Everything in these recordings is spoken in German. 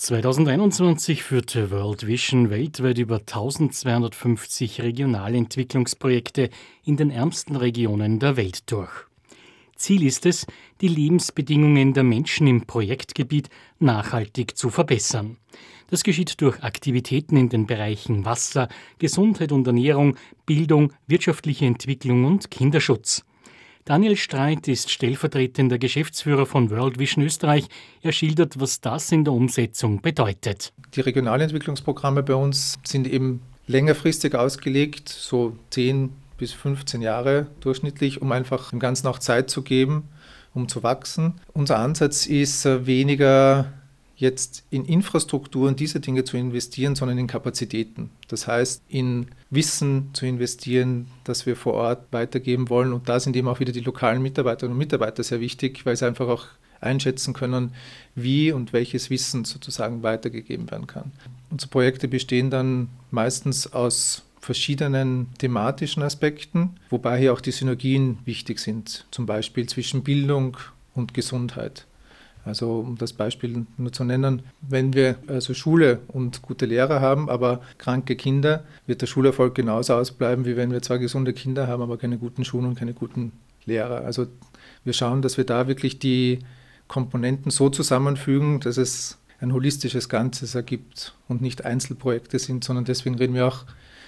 2021 führte World Vision weltweit über 1250 Regionalentwicklungsprojekte in den ärmsten Regionen der Welt durch. Ziel ist es, die Lebensbedingungen der Menschen im Projektgebiet nachhaltig zu verbessern. Das geschieht durch Aktivitäten in den Bereichen Wasser, Gesundheit und Ernährung, Bildung, wirtschaftliche Entwicklung und Kinderschutz. Daniel Streit ist stellvertretender Geschäftsführer von World Vision Österreich. Er schildert, was das in der Umsetzung bedeutet. Die Regionalentwicklungsprogramme bei uns sind eben längerfristig ausgelegt, so 10 bis 15 Jahre durchschnittlich, um einfach dem Ganzen auch Zeit zu geben, um zu wachsen. Unser Ansatz ist äh, weniger jetzt in Infrastrukturen diese Dinge zu investieren, sondern in Kapazitäten. Das heißt, in Wissen zu investieren, das wir vor Ort weitergeben wollen. Und da sind eben auch wieder die lokalen Mitarbeiterinnen und Mitarbeiter sehr wichtig, weil sie einfach auch einschätzen können, wie und welches Wissen sozusagen weitergegeben werden kann. Unsere Projekte bestehen dann meistens aus verschiedenen thematischen Aspekten, wobei hier auch die Synergien wichtig sind, zum Beispiel zwischen Bildung und Gesundheit. Also um das Beispiel nur zu nennen, wenn wir also Schule und gute Lehrer haben, aber kranke Kinder, wird der Schulerfolg genauso ausbleiben, wie wenn wir zwar gesunde Kinder haben, aber keine guten Schulen und keine guten Lehrer. Also wir schauen, dass wir da wirklich die Komponenten so zusammenfügen, dass es ein holistisches Ganzes ergibt und nicht Einzelprojekte sind, sondern deswegen reden wir auch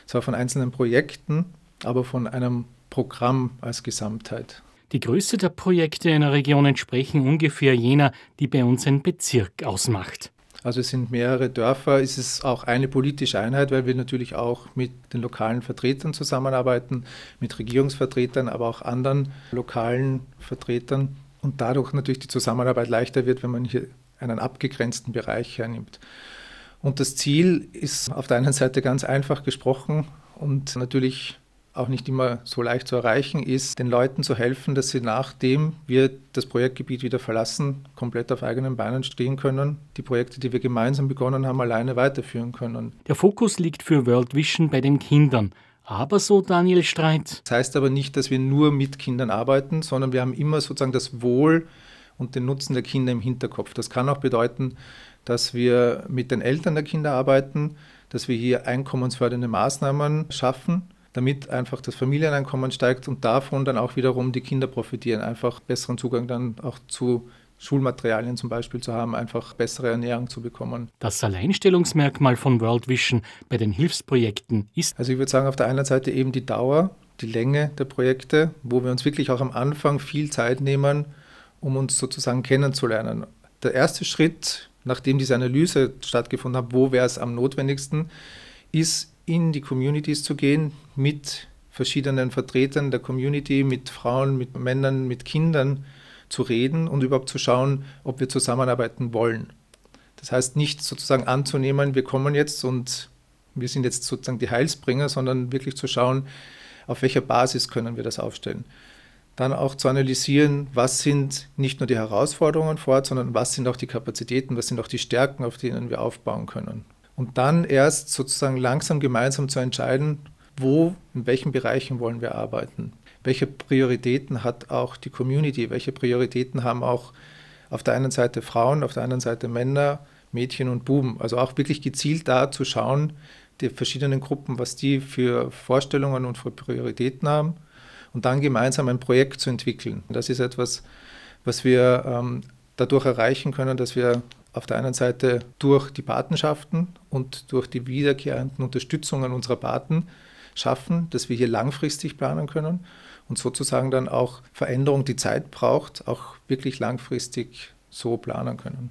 zwar von einzelnen Projekten, aber von einem Programm als Gesamtheit. Die Größe der Projekte einer Region entsprechen ungefähr jener, die bei uns ein Bezirk ausmacht. Also es sind mehrere Dörfer, es ist auch eine politische Einheit, weil wir natürlich auch mit den lokalen Vertretern zusammenarbeiten, mit Regierungsvertretern, aber auch anderen lokalen Vertretern und dadurch natürlich die Zusammenarbeit leichter wird, wenn man hier einen abgegrenzten Bereich hernimmt. Und das Ziel ist auf der einen Seite ganz einfach gesprochen und natürlich auch nicht immer so leicht zu erreichen ist, den Leuten zu helfen, dass sie nachdem wir das Projektgebiet wieder verlassen, komplett auf eigenen Beinen stehen können, die Projekte, die wir gemeinsam begonnen haben, alleine weiterführen können. Der Fokus liegt für World Vision bei den Kindern. Aber so Daniel Streit. Das heißt aber nicht, dass wir nur mit Kindern arbeiten, sondern wir haben immer sozusagen das Wohl und den Nutzen der Kinder im Hinterkopf. Das kann auch bedeuten, dass wir mit den Eltern der Kinder arbeiten, dass wir hier einkommensfördernde Maßnahmen schaffen damit einfach das Familieneinkommen steigt und davon dann auch wiederum die Kinder profitieren, einfach besseren Zugang dann auch zu Schulmaterialien zum Beispiel zu haben, einfach bessere Ernährung zu bekommen. Das Alleinstellungsmerkmal von World Vision bei den Hilfsprojekten ist? Also ich würde sagen, auf der einen Seite eben die Dauer, die Länge der Projekte, wo wir uns wirklich auch am Anfang viel Zeit nehmen, um uns sozusagen kennenzulernen. Der erste Schritt, nachdem diese Analyse stattgefunden hat, wo wäre es am notwendigsten, ist in die Communities zu gehen mit verschiedenen Vertretern der Community, mit Frauen, mit Männern, mit Kindern zu reden und überhaupt zu schauen, ob wir zusammenarbeiten wollen. Das heißt nicht sozusagen anzunehmen, wir kommen jetzt und wir sind jetzt sozusagen die Heilsbringer, sondern wirklich zu schauen, auf welcher Basis können wir das aufstellen. Dann auch zu analysieren, was sind nicht nur die Herausforderungen vor Ort, sondern was sind auch die Kapazitäten, was sind auch die Stärken, auf denen wir aufbauen können und dann erst sozusagen langsam gemeinsam zu entscheiden, wo, in welchen Bereichen wollen wir arbeiten. Welche Prioritäten hat auch die Community? Welche Prioritäten haben auch auf der einen Seite Frauen, auf der anderen Seite Männer, Mädchen und Buben? Also auch wirklich gezielt da zu schauen, die verschiedenen Gruppen, was die für Vorstellungen und für Prioritäten haben und dann gemeinsam ein Projekt zu entwickeln. Das ist etwas, was wir ähm, dadurch erreichen können, dass wir auf der einen Seite durch die Patenschaften und durch die wiederkehrenden Unterstützungen unserer Paten schaffen, dass wir hier langfristig planen können und sozusagen dann auch Veränderung, die Zeit braucht, auch wirklich langfristig so planen können.